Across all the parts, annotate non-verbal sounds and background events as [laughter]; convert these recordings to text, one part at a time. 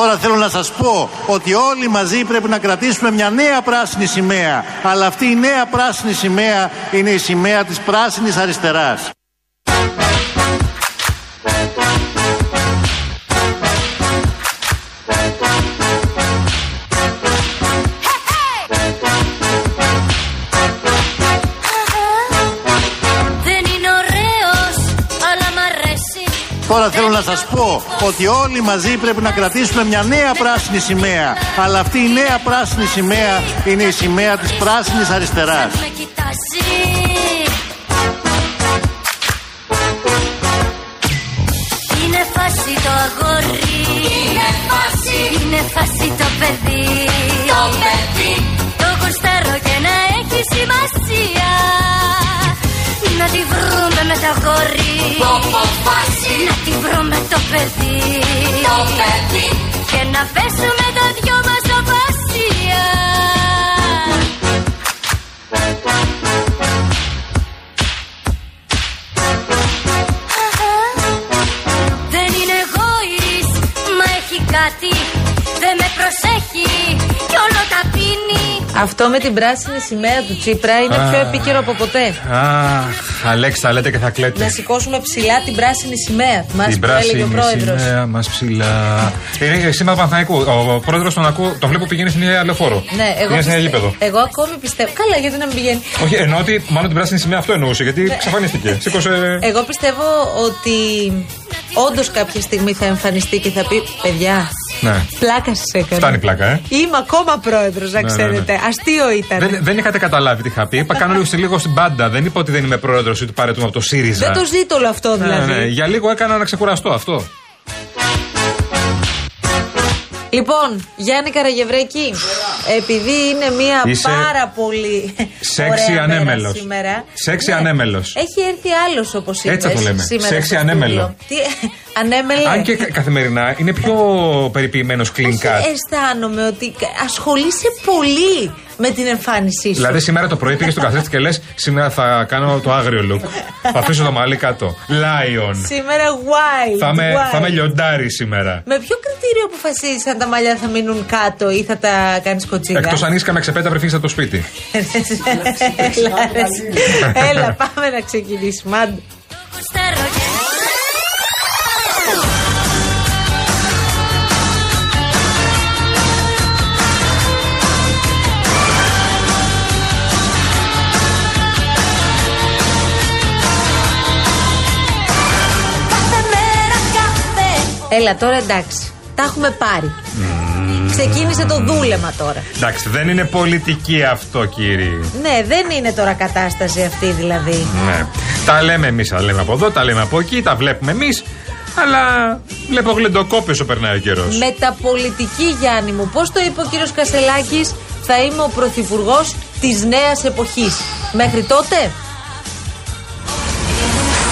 Τώρα θέλω να σας πω ότι όλοι μαζί πρέπει να κρατήσουμε μια νέα πράσινη σημαία. Αλλά αυτή η νέα πράσινη σημαία είναι η σημαία της πράσινης αριστεράς. Τώρα θέλω να σας πω ότι όλοι μαζί πρέπει να κρατήσουμε μια νέα πράσινη σημαία. Αλλά αυτή η νέα πράσινη σημαία είναι η σημαία της πράσινης αριστεράς. Με κοιτάζει. Είναι φάση το αγόρι. Είναι φάση. Είναι φάση το παιδί. Το παιδί. Το γουστάρω και να έχει σημασία. Να τη βρούμε με τα γόρι. φάση. Να τη βρούμε το παιδί. Το παιδί. Και να πέσουμε τα δυο μας απασία. Δεν είναι εγώης, μα έχει κάτι Δεν με προσέχει κι όλο τα πίνει Αυτό με την πράσινη σημαία του Τσίπρα είναι πιο επίκαιρο από ποτέ. Αχ, Αλέξη, θα λέτε και θα κλαίτε. Να σηκώσουμε ψηλά την πράσινη σημαία. Θυμάσαι Την που έλεγε ο πράσινη πρόεδρος. σημαία μας ψηλά. Είναι σήμερα Παναθανικού. Ο πρόεδρος τον ακούω, τον βλέπω πηγαίνει στην ίδια λεωφόρο. Ναι, εγώ, Πηγαίνει στην ίδια πιστε- γήπεδο. εγώ ακόμη πιστεύω. Καλά, γιατί να μην πηγαίνει; Όχι, εννοώ ότι μάλλον την πράσινη σημαία αυτό εννοούσε, γιατί Ναι. εξαφανίστηκε. Σήκωσε. Εγώ πιστεύω ότι όντως κάποια στιγμή θα εμφανιστεί και θα πει Παιδιά, Ναι. πλάκα σας έκανα. Φτάνει πλάκα, ε. Είμαι ακόμα πρόεδρος, να Ναι, ναι, ξέρετε. ναι. Αστείο ήταν. Δεν, δεν είχατε καταλάβει τι είχα πει. Είπα κάνω λίγο, σε λίγο στην πάντα. Δεν είπα ότι δεν είμαι πρόεδρος ή του παρέτουμε από το ΣΥΡΙΖΑ. Δεν το ζήτω όλο αυτό Ναι, δηλαδή. ναι, Για λίγο έκανα να ξεκουραστώ αυτό. Λοιπόν, Γιάννη Καραγευρέκη, επειδή είναι μια Είσαι πάρα πολύ σεξι ωραία μέρα ανέμελος. σήμερα. Σεξι Ναι. ανέμελος. Έχει έρθει άλλος όπως είπε. Έτσι θα το λέμε. Σήμερα Σεξι στο ανέμελο. στούντιο. Τι, ανέμελε. Αν και κα- καθημερινά είναι πιο περιποιημένος clean Όχι, cut. αισθάνομαι ότι ασχολείσαι πολύ με την εμφάνισή σου. Δηλαδή σήμερα το πρωί πήγες στον καθρέφτη και λες: Σήμερα θα κάνω το άγριο look. θα αφήσω το μαλλί κάτω. Lion. Σήμερα wild. θα, με, wild. θα με λιοντάρει σήμερα. Με ποιο κριτήριο αποφασίζει αν τα μαλλιά θα μείνουν κάτω ή θα τα κάνεις κοτσίγα. Εκτός αν είσαι καμεξεπέτα βρεφή από το σπίτι. Έλα, ρε. Έλα, πάμε να ξεκινήσουμε. Έλα, τώρα εντάξει. Τα έχουμε πάρει. Ξεκίνησε το δούλεμα τώρα. Εντάξει, δεν είναι πολιτική αυτό, κύριε. Ναι, δεν είναι τώρα κατάσταση αυτή δηλαδή. Ναι. Τα λέμε εμείς, τα λέμε από εδώ, τα λέμε από εκεί, τα βλέπουμε εμείς. Αλλά βλέπω γλεντοκόπιος όσο περνάει ο καιρός. Μεταπολιτική, Γιάννη μου, πώς το είπε ο κύριος Κασελάκης, θα είμαι ο πρωθυπουργός της νέας εποχής. Μέχρι τότε;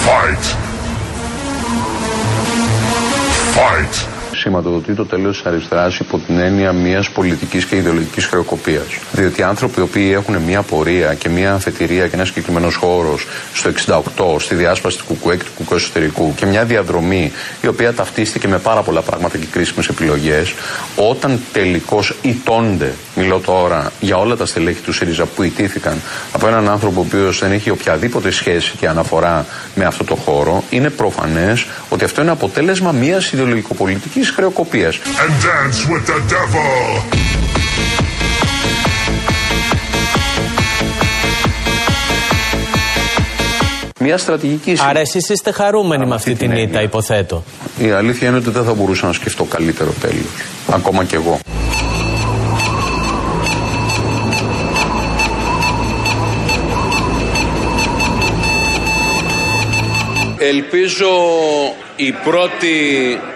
Fight! Fight! Σηματοδοτεί το τέλος της αριστεράς υπό την έννοια μιας πολιτικής και ιδεολογικής χρεοκοπίας. Διότι οι άνθρωποι οι οποίοι έχουν μια πορεία και μια αφετηρία και ένα συγκεκριμένος χώρος στο 68, στη διάσπαση του κουκουέ και του κουκουέ εσωτερικού και μια διαδρομή η οποία ταυτίστηκε με πάρα πολλά πράγματα και κρίσιμες επιλογές, όταν τελικώς ιτώνται, μιλώ τώρα για όλα τα στελέχη του ΣΥΡΙΖΑ που ιτήθηκαν από έναν άνθρωπο ο οποίος δεν έχει οποιαδήποτε σχέση και αναφορά με αυτό το χώρο, είναι προφανές ότι αυτό είναι αποτέλεσμα μιας ιδεολογικοπολιτικής χρεοκοπίας. And dance with the devil! Μια στρατηγική Άρα εσείς είστε χαρούμενοι με αυτή την ήττα, υποθέτω. Η αλήθεια είναι ότι δεν θα μπορούσα να σκεφτώ καλύτερο τέλος. Ακόμα κι εγώ. Ελπίζω η πρώτη,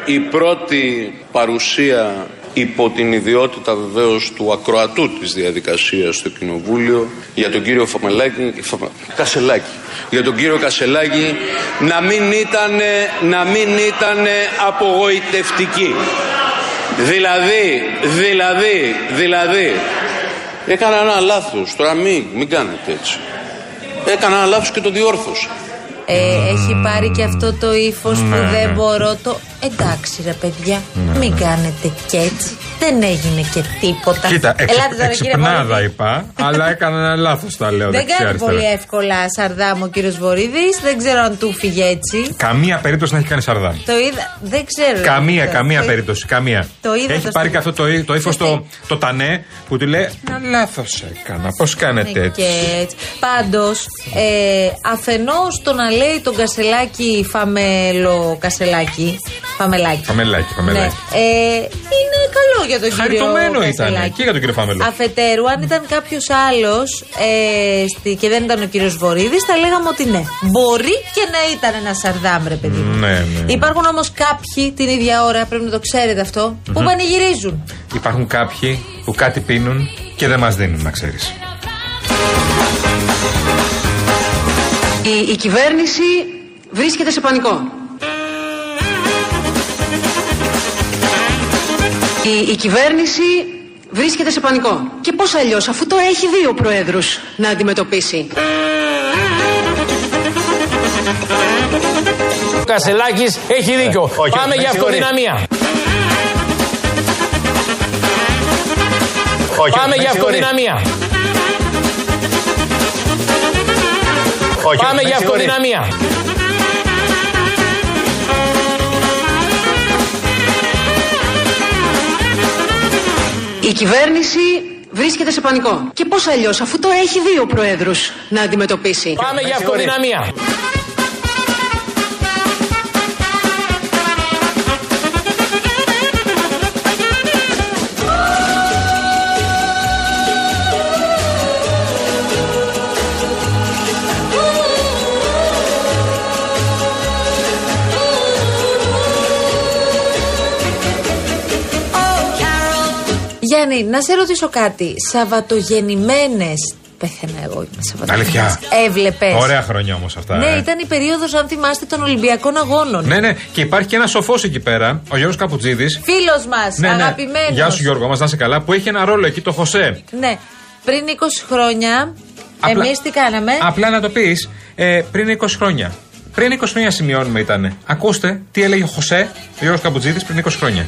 η πρώτη παρουσία υπό την ιδιότητα βεβαίως του ακροατού της διαδικασίας στο Κοινοβούλιο για τον κύριο Φαμελάκη, Φαμα- Κασελάκη για τον κύριο Κασελάκη να μην ήταν, να μην ήταν απογοητευτική. Δηλαδή, δηλαδή, δηλαδή, έκανα ένα λάθος, τώρα μην, μην κάνετε έτσι. Έκανα ένα λάθος και το διόρθωσα. Ε, έχει πάρει και αυτό το ύφος που Ναι, δεν ναι. μπορώ το. Εντάξει ρε παιδιά, μην κάνετε και έτσι. Δεν έγινε και τίποτα. Κοίτα, εξ, Ελάτε τώρα, κύριε εξυπνάδα Βορύδη. είπα, αλλά έκανα ένα λάθος τα λέω Δεν δεξιά κάνει αριστερά. πολύ εύκολα σαρδάμ ο κύριος Βορύδης. Δεν ξέρω αν του φύγε έτσι. Καμία περίπτωση να έχει κάνει σαρδάμ. Το είδα. Δεν ξέρω. Καμία, Το- καμία το- περίπτωση. Καμία. το είδα Έχει το πάρει στο- και αυτό το, το ύφος Γιατί; το, το τανέ που του λέει Να λάθος έκανα. Πώς κάνετε Ναι, έτσι. και έτσι. Πάντως, ε, αφενός το να λέει τον κασελάκι φαμελο κασελάκι. Φαμελάκι. Φαμελάκι, φαμελάκι. Ναι, ε, είναι καλό για τον κύριο Χαριτωμένο ήταν Κασελάκη. και για τον κύριο Φαμελό. Αφετέρου, αν ήταν κάποιος άλλος ε, στη- και δεν ήταν ο κύριος Βορύδης, θα λέγαμε ότι ναι. Μπορεί και να ήταν ένας σαρδάμ, ρε παιδί. μου. Ναι, ναι. Υπάρχουν όμως κάποιοι την ίδια ώρα, πρέπει να το ξέρετε αυτό, που πανηγυρίζουν. Υπάρχουν κάποιοι που κάτι πίνουν και δεν μας δίνουν, να ξέρεις. Η, η κυβέρνηση βρίσκεται σε πανικό. Η, η κυβέρνηση βρίσκεται σε πανικό. Και πώς αλλιώς, αφού τώρα έχει δύο προέδρους να αντιμετωπίσει. Ο Κασελάκης έχει δίκιο. όχι, Πάμε με για συγχωρεί. αυτοδυναμία. Όχι, Πάμε με για συγχωρεί. αυτοδυναμία. Όχι, Πάμε με για συγχωρεί. αυτοδυναμία. Κυβέρνηση βρίσκεται σε πανικό. Και πώς αλλιώς, αφού τώρα έχει δύο προέδρους να αντιμετωπίσει. Πάμε για συγχωρεί. αυτοδυναμία. Γιάννη, να σε ρωτήσω κάτι. Σαββατογεννημένες. Πέθαινα εγώ είμαι Σαββατογεννημένες. Αλήθεια. Έβλεπες. Ωραία χρόνια όμως αυτά. Ναι, ε. ήταν η περίοδος, αν θυμάστε, των Ολυμπιακών Αγώνων. Ναι, ναι. Και υπάρχει και ένα σοφός εκεί πέρα, ο Γιώργος Καπουτζίδης. Φίλος μας, Ναι, ναι. αγαπημένος. Γεια σου Γιώργο, μας να είσαι καλά. Που έχει ένα ρόλο εκεί, το Χωσέ. Ναι. Πριν 20 χρόνια, Απλά- εμείς τι κάναμε; Απλά να το πεις ε, πριν 20 χρόνια. Πριν 20 χρόνια σημειώνουμε ήταν. Ακούστε τι έλεγε ο Χωσέ, ο Γιώργος Καπουτζίδης πριν 20 χρόνια.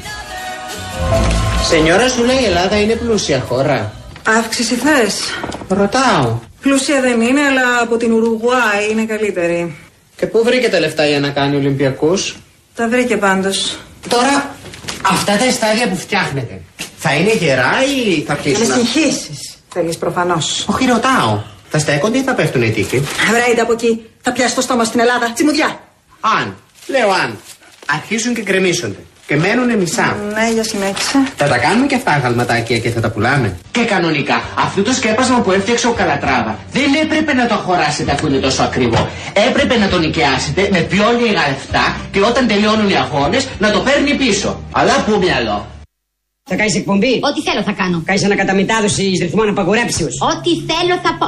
Σενιόρα σου λέει η Ελλάδα είναι πλούσια χώρα. Αύξηση θες; Ρωτάω. Πλούσια δεν είναι, αλλά από την Ουρουγουάη είναι καλύτερη. Και πού βρήκε τα λεφτά για να κάνει Ολυμπιακούς; Τα βρήκε πάντως. Τώρα, αυτά τα στάδια που φτιάχνετε, θα είναι γερά ή θα Να πτήσουν. συγχύσεις. Θέλεις προφανώς. Όχι, ρωτάω. Θα στέκονται ή θα πέφτουν οι τείχοι. Βρέιντε από εκεί. Θα πιάσει το στόμα στην Ελλάδα. Τσιμουδιά. Αν, λέω αν, αρχίσουν και γκρεμίσονται και μένουν μισά. Ναι, για συνέχισε. Θα τα κάνουμε και αυτά γαλματάκια και θα τα πουλάμε. Και κανονικά, αυτό το σκέπασμα που έφτιαξε ο Καλατράβα δεν έπρεπε να το αγοράσετε αφού είναι τόσο ακριβό. Έπρεπε να το νοικιάσετε με πιο λίγα λεφτά και όταν τελειώνουν οι αγώνες να το παίρνει πίσω. Αλλά πού μυαλό. Θα κάνεις εκπομπή; Ό,τι θέλω θα κάνω. Κάνεις ανακαταμετάδοση ρυθμών απαγορέψεως. Ό,τι θέλω θα πω.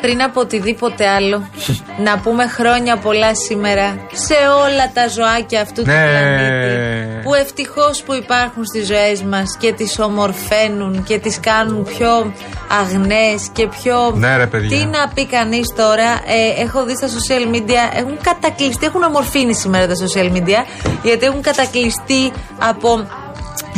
Πριν από οτιδήποτε άλλο, [laughs] να πούμε χρόνια πολλά σήμερα σε όλα τα ζωάκια αυτού του Ναι. πλανήτη. Που ευτυχώς που υπάρχουν στις ζωές μας και τις ομορφαίνουν και τις κάνουν πιο αγνές και πιο. Ναι, ρε, παιδιά. Τι να πει κανείς τώρα, ε, έχω δει στα social media, έχουν κατακλειστεί, έχουν ομορφύνει σήμερα τα social media, γιατί έχουν κατακλειστεί από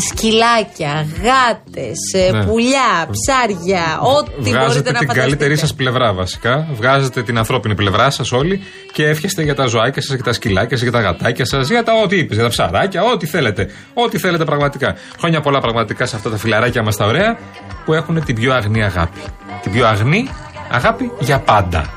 σκυλάκια, γάτε, Ναι. πουλιά, ψάρια, ό,τι μπορείτε Βγάζετε να την φανταστείτε. καλύτερη σα πλευρά βασικά. Βγάζετε την ανθρώπινη πλευρά σα όλοι και εύχεστε για τα ζωάκια σα, για τα σκυλάκια σα, για τα γατάκια σα, για τα ό,τι είπε, για τα ψαράκια, ό,τι θέλετε. Ό,τι θέλετε πραγματικά. Χρόνια πολλά πραγματικά σε αυτά τα φιλαράκια μα τα ωραία που έχουν την πιο αγνή αγάπη. Την πιο αγνή αγάπη για πάντα.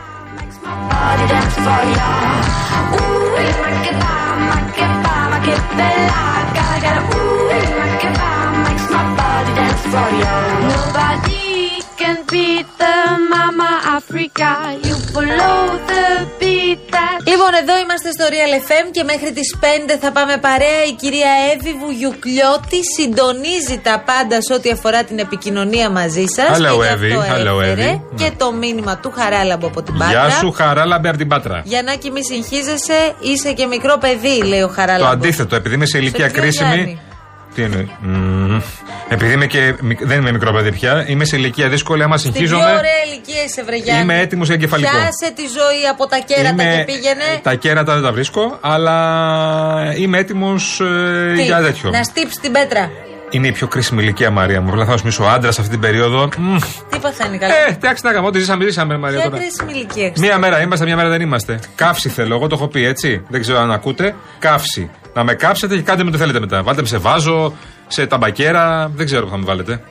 Nobody can beat the Mama Africa. You follow the beat that. Λοιπόν, εδώ είμαστε στο Real FM και μέχρι τις 5 θα πάμε παρέα. Η κυρία Εύη Βουγιουκλιώτη συντονίζει τα πάντα σε ό,τι αφορά την επικοινωνία μαζί σας Hello, και γι' Εύη. αυτό Hello, έφερε Εύη. Και το μήνυμα του Χαράλαμπο από την Πάτρα. Γεια σου, χαράλαμπε από την Πάτρα. Γιαννάκη, μη συγχύζεσαι, είσαι και μικρό παιδί, λέει ο Το Χαράλαμπος. αντίθετο, επειδή είμαι σε ηλικία ποιο κρίσιμη. Γιάννη; Τι εννοεί. Μμμ. Επειδή είμαι και. μικ- Δεν είμαι μικρό παιδί πια. Είμαι σε ηλικία δύσκολη. Άμα Στην πιο συγχύζομαι. ωραία ηλικία είσαι, βρε Γιάννη. Είμαι έτοιμος για εγκεφαλικό. Πιάσε τη ζωή από τα κέρατα και πήγαινε. Τα κέρατα δεν τα βρίσκω, αλλά είμαι έτοιμος Τι, για τέτοιο. Να στύψει την πέτρα. Είναι η πιο κρίσιμη ηλικία, Μαρία μου. Απλά θα σου ο άντρας αυτή την περίοδο. Μμ. Τι παθαίνει καλά. Ε, εντάξει, να κάνουμε. Ό,τι ζήσαμε, ζήσαμε, Μαρία. Ποια τώρα. κρίσιμη ηλικία. Μία μέρα είμαστε, μία μέρα δεν είμαστε. Καύση θέλω, εγώ το έχω πει έτσι. Δεν ξέρω αν ακούτε. Καύση. Να με κάψετε και κάντε με το θέλετε μετά. Βάλτε με σε βάζο, σε ταμπακέρα. Δεν ξέρω που θα με βάλετε.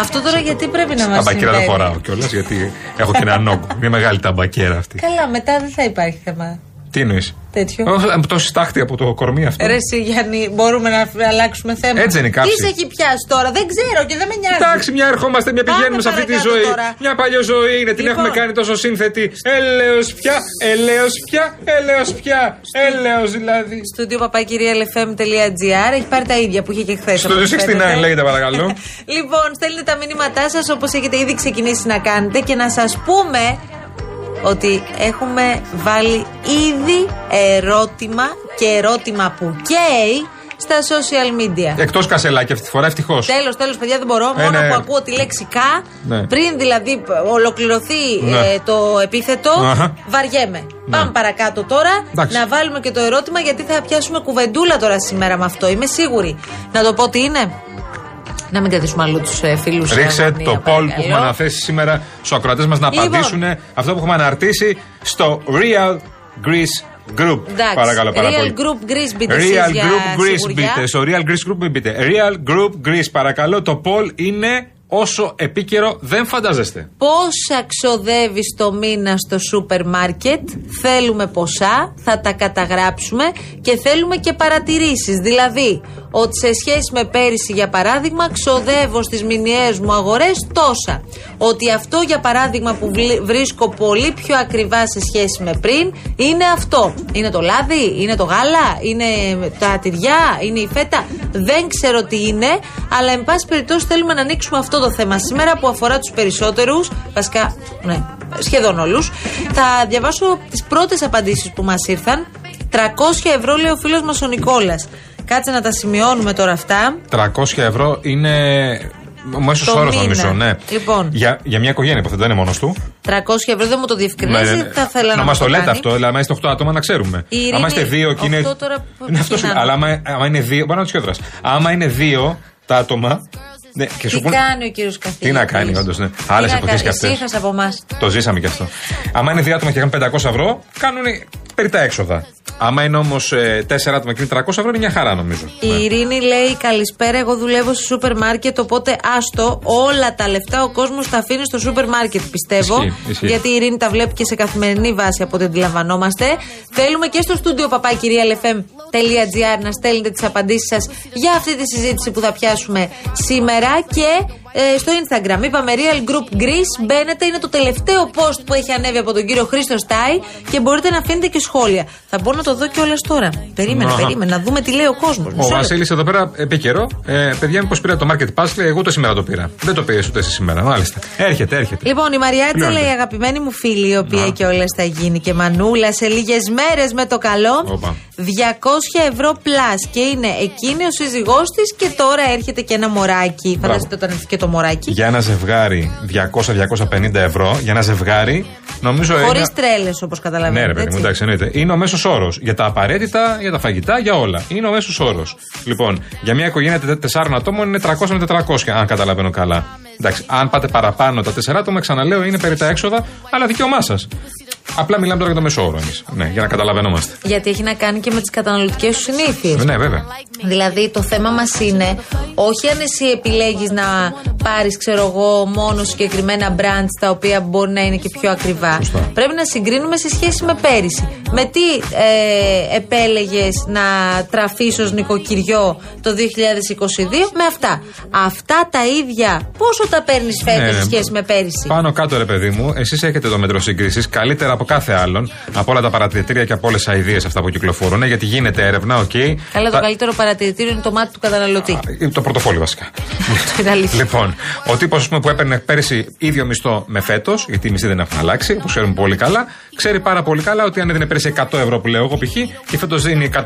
Αυτό τώρα γιατί πρέπει να μας Ταμπακέρα δεν συμβαίνει. φοράω κιόλας γιατί έχω και έναν όγκο. Μια μεγάλη ταμπακέρα αυτή. Καλά, μετά δεν θα υπάρχει θέμα. Τι εννοείς; Τέτοιο. Το στάχτη από το κορμί αυτό. Ρε εσύ Γιάννη, μπορούμε να φ- αλλάξουμε θέμα. Έτσι είναι η κάψη. Τι σε έχει πιάσει τώρα, δεν ξέρω και δεν με νοιάζει. Εντάξει, μια ερχόμαστε, μια Πάμε πηγαίνουμε σε αυτή τη παρακάτω ζωή. τώρα. Μια παλιό ζωή είναι, την Λοιπόν. έχουμε κάνει τόσο σύνθετη. Έλεος πια, έλεος πια, έλεος πια, έλεος δηλαδή. Στούντιο παπάκυριαλεφm.gr έχει πάρει τα ίδια που είχε και χθες. Στο 69 λέγεται παρακαλώ. [laughs] Λοιπόν, στέλνετε τα μηνύματά σας όπως έχετε ήδη ξεκινήσει να κάνετε και να σας πούμε ότι έχουμε βάλει ήδη ερώτημα και ερώτημα που καίει στα social media. Εκτός κασελάκια αυτή τη φορά, ευτυχώς. Τέλος, τέλος, παιδιά, δεν μπορώ. Ε, Μόνο ναι. που ακούω τη λέξη κα, Ναι. πριν δηλαδή π- ολοκληρωθεί Ναι. ε, το επίθετο, Αχα. βαριέμαι. Πάμε παρακάτω τώρα Εντάξει. να βάλουμε και το ερώτημα γιατί θα πιάσουμε κουβεντούλα τώρα σήμερα με αυτό. Είμαι σίγουρη. Να το πω τι είναι. Να μην κρατήσουμε αλλού τους ε, φίλους. Ρίξε το poll που έχουμε αναθέσει σήμερα στους ακροατές μας να Λοιπόν. απαντήσουν αυτό που έχουμε αναρτήσει στο Real Greece Group. Εντάξει. Παρακαλώ πάρα Real πολύ. Group Greece μπείτε εσείς Real για Group Greece σιγουριά. μπείτε. Στο Real Greece Group μην μπείτε. Real Group Greece, παρακαλώ. Το poll είναι όσο επίκαιρο δεν φαντάζεστε. Πόσα ξοδεύει το μήνα στο σούπερ μάρκετ, θέλουμε ποσά, θα τα καταγράψουμε και θέλουμε και παρατηρήσεις. Δηλαδή, ότι σε σχέση με πέρυσι, για παράδειγμα, ξοδεύω στις μηνιαίες μου αγορές τόσα. Ότι αυτό, για παράδειγμα, που βλ- βρίσκω πολύ πιο ακριβά σε σχέση με πριν, είναι αυτό. Είναι το λάδι, είναι το γάλα, είναι τα τυριά, είναι η φέτα. Δεν ξέρω τι είναι, αλλά εν πάση περιπτώσει θέλουμε να ανοίξουμε αυτό το θέμα σήμερα που αφορά τους περισσότερους. Βασικά, ναι, σχεδόν όλους. Θα διαβάσω τις πρώτες απαντήσεις που μας ήρθαν. 300 ευρώ λέει ο φίλος μας ο Νικόλας. Κάτσε να τα σημειώνουμε τώρα αυτά. 300 ευρώ είναι. Μέσος Το όρος μήνα. νομίζω, ναι. Λοιπόν. Για, για μια οικογένεια υποθέτω, δεν είναι μόνος του. 300 ευρώ δεν μου το διευκρινίζει. Ναι, ναι. Θα ήθελα να, να μου μας το λέτε κάνει. αυτό, δηλαδή, άμα είστε 8 άτομα να ξέρουμε. Η Ειρήνη, άμα είστε δύο και είναι. αυτό τώρα που- Ναι, αυτό τι σου- να Αλλά είναι. άμα, άμα είναι δύο. Μπορεί να του χιόδρα. Άμα είναι δύο τα άτομα. Ναι, και σου Τι πούν- κάνει ο κύριος Καθηγητή. Τι να κάνει, όντως, ναι. Άλλες εποχέ κι αυτές. Ησύχασε από εμάς. Το ζήσαμε κι αυτό. Άμα είναι δύο άτομα και κάνουν 500 ευρώ, κάνουν περί τα έξοδα. Άμα είναι όμως τέσσερα άτομα και είναι 300 ευρώ, είναι μια χαρά νομίζω. Η Ειρήνη λέει καλησπέρα. Εγώ δουλεύω στο σούπερ μάρκετ. Οπότε άστο, όλα τα λεφτά ο κόσμος τα αφήνει στο σούπερ μάρκετ, πιστεύω. Ισχύει, ισχύει. Γιατί η Ειρήνη τα βλέπει και σε καθημερινή βάση από ό,τι αντιλαμβανόμαστε. Θέλουμε και στο στούντιο παπάκυριαλεφm.gr να στέλνετε τις απαντήσεις σας για αυτή τη συζήτηση που θα πιάσουμε σήμερα και ε, στο Instagram. Είπαμε Real Group Greece. Μπαίνετε, είναι το τελευταίο post που έχει ανέβει από τον κύριο Χρήστο Στάι και μπορείτε να αφήνετε και σχόλια. Θα μπορώ να το δω κιόλας τώρα. Περίμενε, Αχα. περίμενε, να δούμε τι λέει ο κόσμος. Ο Βασίλης εδώ πέρα επίκαιρο. Ε, παιδιά, μήπως πήρα το Market Pass, λέει, εγώ το σήμερα το πήρα. Δεν το πήρε ούτε εσύ σήμερα, μάλιστα. Έρχεται, έρχεται. Λοιπόν, η Μαριάτσα Πληρώνεται. λέει αγαπημένη μου φίλη, η οποία και όλα θα γίνει και μανούλα σε λίγες μέρες με το καλό. Όπα. 200 ευρώ plus και είναι εκείνη ο σύζυγός της και τώρα έρχεται και ένα μωράκι. Φανταστείτε όταν έρθει και το το μωράκι. Για ένα ζευγάρι 200-250 ευρώ, για ένα ζευγάρι, νομίζω Χωρίς είναι. τρέλες όπως Ναι, καταλαβαίνετε. ρε παιδί μου, έτσι. εντάξει, εννοείται. Είναι ο μέσος όρος. Για τα απαραίτητα, για τα φαγητά, για όλα. Είναι ο μέσος όρος. Λοιπόν, για μια οικογένεια τε- τεσσάρων ατόμων είναι 300 με 400, αν καταλαβαίνω καλά. Εντάξει, αν πάτε παραπάνω τα τέσσερα άτομα, ξαναλέω, είναι περί τα έξοδα, αλλά δικαίωμά σας. Απλά μιλάμε τώρα για το μέσο όρο εμείς. Ναι, για να καταλαβαίνόμαστε. Γιατί έχει να κάνει και με τις καταναλωτικές σου συνήθειες. Ναι, βέβαια. Δηλαδή το θέμα μας είναι όχι αν εσύ επιλέγεις να πάρεις, ξέρω εγώ, μόνο συγκεκριμένα brands τα οποία μπορεί να είναι και πιο ακριβά. Πρέπει να συγκρίνουμε σε σχέση με πέρυσι. Με τι ε, επέλεγες να τραφείς ως νοικοκυριό το 2022 με αυτά. Αυτά τα ίδια πόσο τα παίρνεις φέτος Ναι, σε ναι. σχέση με πέρυσι; Πάνω κάτω, ρε παιδί μου, εσείς έχετε το μέτρο σύγκρισης καλύτερα από κάθε άλλον, από όλα τα παρατηρητήρια και από όλες τις αηδίες αυτά που κυκλοφορούν, γιατί γίνεται έρευνα, οκ. Καλά, το Τα- καλύτερο παρατηρητήριο είναι το μάτι του καταναλωτή. Το πορτοφόλι βασικά. Το [laughs] είναι αλήθεια. Λοιπόν, ο τύπος που έπαιρνε πέρυσι ίδιο μισθό με φέτος, γιατί οι μισθοί δεν έχουν αλλάξει, όπως ξέρουμε πολύ καλά, ξέρει πάρα πολύ καλά ότι αν έδινε πέρυσι 100 ευρώ που λέω εγώ π.χ. και φέτος δίνει 130,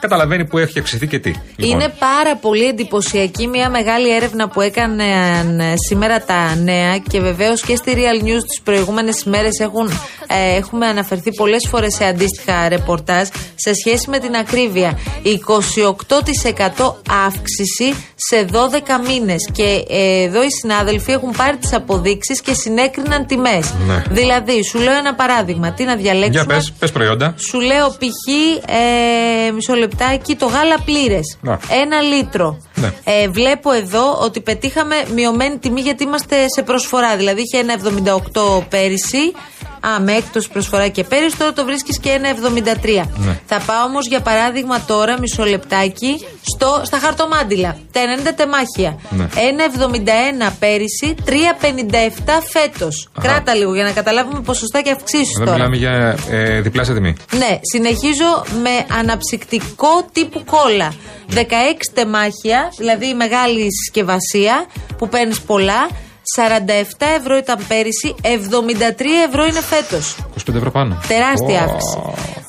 καταλαβαίνει που έχει αυξηθεί και τι. Λοιπόν, Είναι πάρα πολύ εντυπωσιακή μια μεγάλη έρευνα που έκαναν ε, σήμερα τα νέα και βεβαίως και στη Real News τις προηγούμενες ημέρε ε, έχουμε αναφερθεί πολλές φορές σε αντίστοιχα ρεπορτάζ σε σχέση με την ακρίβεια. 28% αύξηση σε 12 μήνες. Και ε, εδώ οι συνάδελφοι έχουν πάρει τις αποδείξεις και συνέκριναν τιμές. Ναι. Δηλαδή, σου λέω ένα παράδειγμα. Τι να διαλέξουμε. Για πες, πε προϊόντα; Σου λέω π.χ. Ε, μισό λεπτάκι το γάλα πλήρες. Να. Ένα λίτρο. Ναι. Ε, βλέπω εδώ ότι πετύχαμε μειωμένη τιμή γιατί είμαστε σε προσφορά. Δηλαδή είχε ένα 78 πέρυσι. Α, με έκπτωση προσφορά και πέρυσι, τώρα το βρίσκεις και ένα 73. Ναι. Θα πάω όμως για παράδειγμα τώρα, μισό λεπτάκι, στο, στα χαρτομάντιλα. Τα 90 τεμάχια. Ναι. Ένα 71 πέρυσι, 3,57 φέτος. Κράτα λίγο για να καταλάβουμε ποσοστά και αυξήσεις Εδώ τώρα. μιλάμε για ε, διπλάσια τιμή. Ναι, συνεχίζω με αναψυκτικό τύπου κόλλα. 16 τεμάχια, δηλαδή μεγάλη συσκευασία που παίρνεις πολλά. 47 ευρώ ήταν πέρυσι, 73 ευρώ είναι φέτος. 25 ευρώ πάνω. Τεράστια Ω. αύξηση.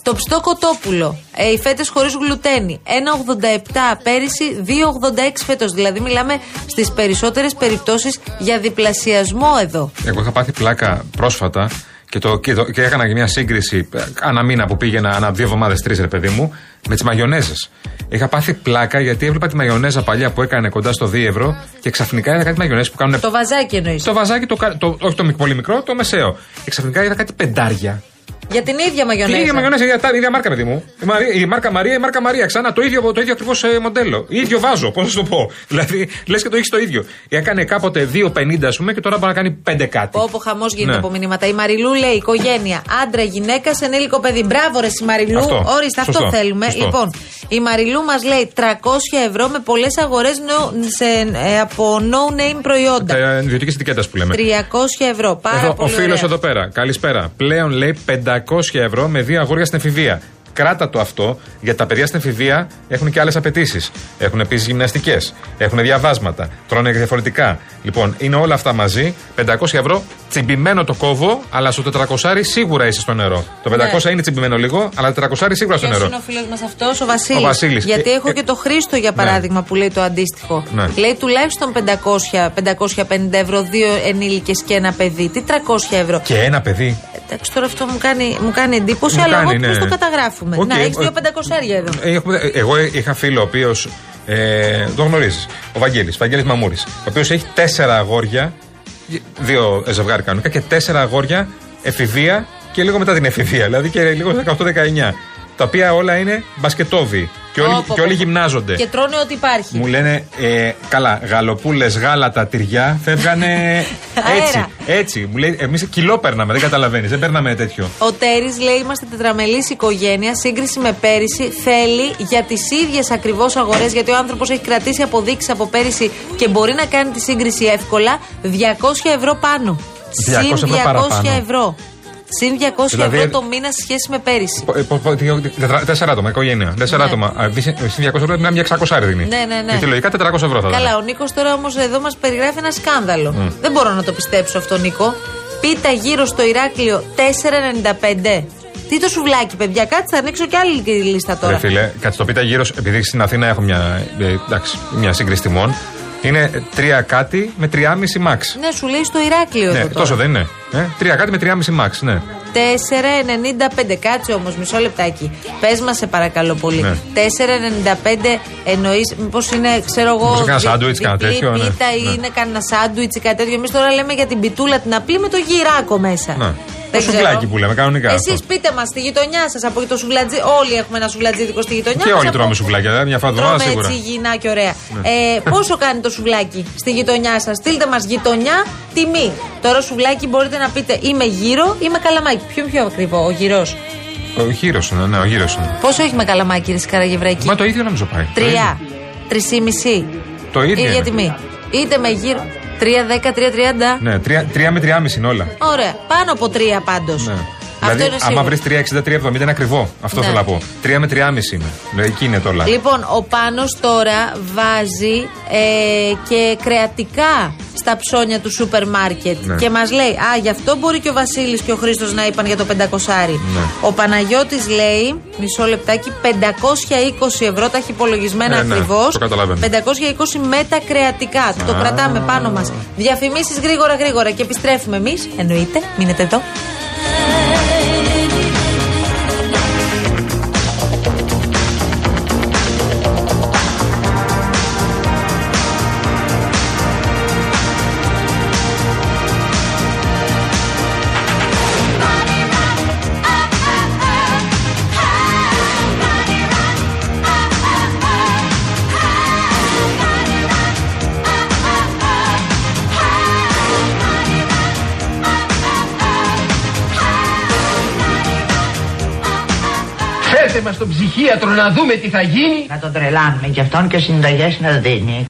Το ψτό κοτόπουλο. Ε, οι φέτες χωρίς γλουτένι. 1,87 πέρυσι, 2,86 φέτος. Δηλαδή μιλάμε στις περισσότερες περιπτώσεις για διπλασιασμό εδώ. Εγώ είχα πάθει πλάκα πρόσφατα και, το, και, το, και έκανα και μια σύγκριση ε, ανά μήνα που πήγαινα, ανά δύο εβδομάδες, τρεις ρε παιδί μου, με τις μαγιονέζες. Είχα πάθει πλάκα γιατί έβλεπα τη μαγιονέζα παλιά που έκανε κοντά στο 2 ευρώ και ξαφνικά είδα κάτι μαγιονέζες που κάνουν. Το βαζάκι εννοείς. Το βαζάκι, το, κα- το, όχι το μικ- πολύ μικρό, το μεσαίο. Και ξαφνικά είδα κάτι πεντάρια. Για την ίδια Την μαγιονέζα. ίδια μαγιονέζα, η ίδια, η ίδια μάρκα, παιδί μου. Η, Μαρία, η μάρκα Μαρία, η μάρκα Μαρία. Ξανά το ίδιο, το ίδιο ακριβώς μοντέλο. ίδιο βάζο, πώς να σου το πω. [laughs] Δηλαδή, λες και το έχεις το ίδιο. Έκανε κάποτε 2,50 ας πούμε και τώρα μπορεί να κάνει 5 κάτι. Όπω χαμός γίνεται Ναι. από μηνύματα. Η Μαριλού λέει: Οικογένεια, άντρα, γυναίκα, σε ενήλικο παιδί. Μπράβο, ρε, η Μαριλού. Αυτό. Ορίστε, αυτό Σωστό. θέλουμε. Σωστό. Λοιπόν, η Μαριλού μας λέει 300 ευρώ με πολλές αγορές ε, από no name προϊόντα. Τα ιδιωτική ετικέτα που λέμε. 300 ευρώ. Πάρα Εδώ, ο πολύ φίλος ωραία. εδώ πέρα, καλησπέρα. Πλέον λέει 500 ευρώ με δύο αγόρια στην εφηβεία. Κράτα το αυτό, γιατί τα παιδιά στην εφηβεία έχουν και άλλες απαιτήσεις. Έχουν επίσης γυμναστικές, έχουν διαβάσματα, τρώνε διαφορετικά. Λοιπόν, είναι όλα αυτά μαζί. 500 ευρώ, τσιμπημένο το κόβω, αλλά στο 400 σίγουρα είσαι στο νερό. Το 500 Ναι. είναι τσιμπημένο λίγο, αλλά το 400 σίγουρα στο Ποιος νερό. είναι ο φίλος μας αυτός, ο Βασίλης. Ο Βασίλης. Γιατί Ε, έχω ε, και το Χρήστο για παράδειγμα που λέει το αντίστοιχο. Ναι. Λέει τουλάχιστον 500, 550 ευρώ, δύο ενήλικες και ένα παιδί. Τι 300 ευρώ. Και ένα παιδί. Εντάξει, τώρα αυτό μου κάνει, μου κάνει εντύπωση, Μου αλλά κάνει, εγώ ναι. πώ το καταγράφουμε. Οκ, Να, έχεις ε, δύο πεντακοσάρια εδώ. Ε, έχουμε- ε, Εγώ είχα φίλο ο οποίος. Ε, το γνωρίζεις. Ο Βαγγέλης, Βαγγέλης Μαμούρης. Ο οποίος έχει τέσσερα αγόρια. Δύο ζευγάρι κανονικά και τέσσερα αγόρια εφηβεία και λίγο μετά την εφηβεία. Δηλαδή και λίγο 18-19. Τα οποία όλα είναι μπασκετόβι. Και όλοι, Πω, πω, και όλοι πω. γυμνάζονται. Και τρώνε ό,τι υπάρχει. Μου λένε, ε, καλά, γαλοπούλες, γάλατα, τυριά, φεύγανε [laughs] έτσι. Αέρα. έτσι. Μου λέει, εμείς κιλό παίρναμε, δεν καταλαβαίνεις, δεν παίρναμε τέτοιο. Ο Τέρι λέει: Είμαστε τετραμελής οικογένεια. Σύγκριση με πέρυσι θέλει για τις ίδιες ακριβώς αγορές, γιατί ο άνθρωπος έχει κρατήσει αποδείξεις από πέρυσι και μπορεί να κάνει τη σύγκριση εύκολα. 200 ευρώ πάνω. 200 Συν ευρώ 200 παραπάνω. ευρώ. Συν 200 Δηλαδή, ευρώ το μήνα σε σχέση με πέρυσι. Πο- ε, πο- πο- τι- τετρα- Τέσσερα άτομα, οικογένεια. Τέσσερα Ναι. άτομα. Α, δι- Συν 200 ευρώ είναι μια 600 δίνει. Ναι, ναι, ναι. Γιατί λογικά 400 ευρώ θα Καλά, δίνει. ο Νίκος τώρα όμως εδώ μας περιγράφει ένα σκάνδαλο. Μμ. Δεν μπορώ να το πιστέψω αυτό, Νίκο. Πίτα γύρω στο Ηράκλειο 4,95. Τι το σουβλάκι, παιδιά, κάτσε θα ανοίξω κι άλλη λίστα τώρα. Ρε φίλε, κάτσε το πίτα γύρω. Επειδή στην Αθήνα έχω μια, ε, εντάξει, μια σύγκριση τιμών. Είναι ε, τρία κάτι με 3,5 max. Ναι, σου λέει στο Ηράκλειο Ναι, εδώ τώρα. τόσο δεν είναι. Ε, τρία κάτι με 3,5 max, ναι. 4,95. Κάτσε όμως, μισό λεπτάκι. Πες μας, σε παρακαλώ πολύ. Ναι. 4,95 εννοείς, μήπως είναι, ξέρω εγώ. Μήπως κανένα δι- σάντουιτς, κανένα διπλή τέτοιο, ναι. πίτα ή Ναι. είναι κανένα σάντουιτς ή κάτι τέτοιο. Εμείς τώρα λέμε για την πιτούλα την απλή με το γυράκο μέσα. Να. Δεν Το σουβλάκι ξέρω. που λέμε, κανονικά. Εσείς αυτό. πείτε μας στη γειτονιά σας από το σουβλατζί. Όλοι έχουμε ένα σουβλατζίδικο στη γειτονιά Και μας, όλοι από- τρώμε σουβλάκια, δηλαδή, μια φορά την εβδομάδα Τρώμε σίγουρα. έτσι υγιεινά και ωραία. Ναι. Ε, πόσο κάνει το σουβλάκι στη γειτονιά σας, στείλτε μας γειτονιά τιμή. Τώρα σουβλάκι μπορείτε να πείτε είμαι γύρο ή με καλαμάκι. Ποιο είναι πιο ακριβό, ο γυρό. Ο γύρος είναι, ναι, ο γύρος είναι. Πόσο έχει με καλαμάκι, ρε Καραγευραϊκή. Μα το ίδιο νομίζω πάει. Το ίδιο. Τρία. Τρισήμιση. Το ίδιο. Ίδια είναι. τιμή. Είτε με γύρο. Τρία, δέκα, τρία, τριάντα. Ναι, τρία, τρία με τριάμιση είναι όλα. Ωραία. Πάνω από τρία πάντως. Ναι. Αυτό δηλαδή, είναι άμα σίγουρος. βρεις 3,60-3,70 είναι ακριβό. Αυτό Ναι. θέλω να πω. 3 με 3,5 είναι. Δηλαδή, εκεί είναι το όλα. Λοιπόν, ο Πάνος τώρα βάζει ε, και κρεατικά στα ψώνια του σούπερ μάρκετ Ναι. και μας λέει «Α, γι' αυτό μπορεί και ο Βασίλης και ο Χρήστος να είπαν για το 500 Ναι. Ο Παναγιώτης λέει, μισό λεπτάκι, 520 ευρώ, τα έχει υπολογισμένα Ε, ναι, ακριβώς. το καταλαβαίνω. 520 με τα κρεατικά. Το Α. κρατάμε πάνω μας. Διαφημίσεις γρήγορα γρήγορα και επιστρέφουμε εμείς. Εννοείται, μείνετε εδώ. Φέρτε μας τον ψυχίατρο να δούμε τι θα γίνει. Να τον τρελάνουμε κι αυτόν και συνταγές να δίνει.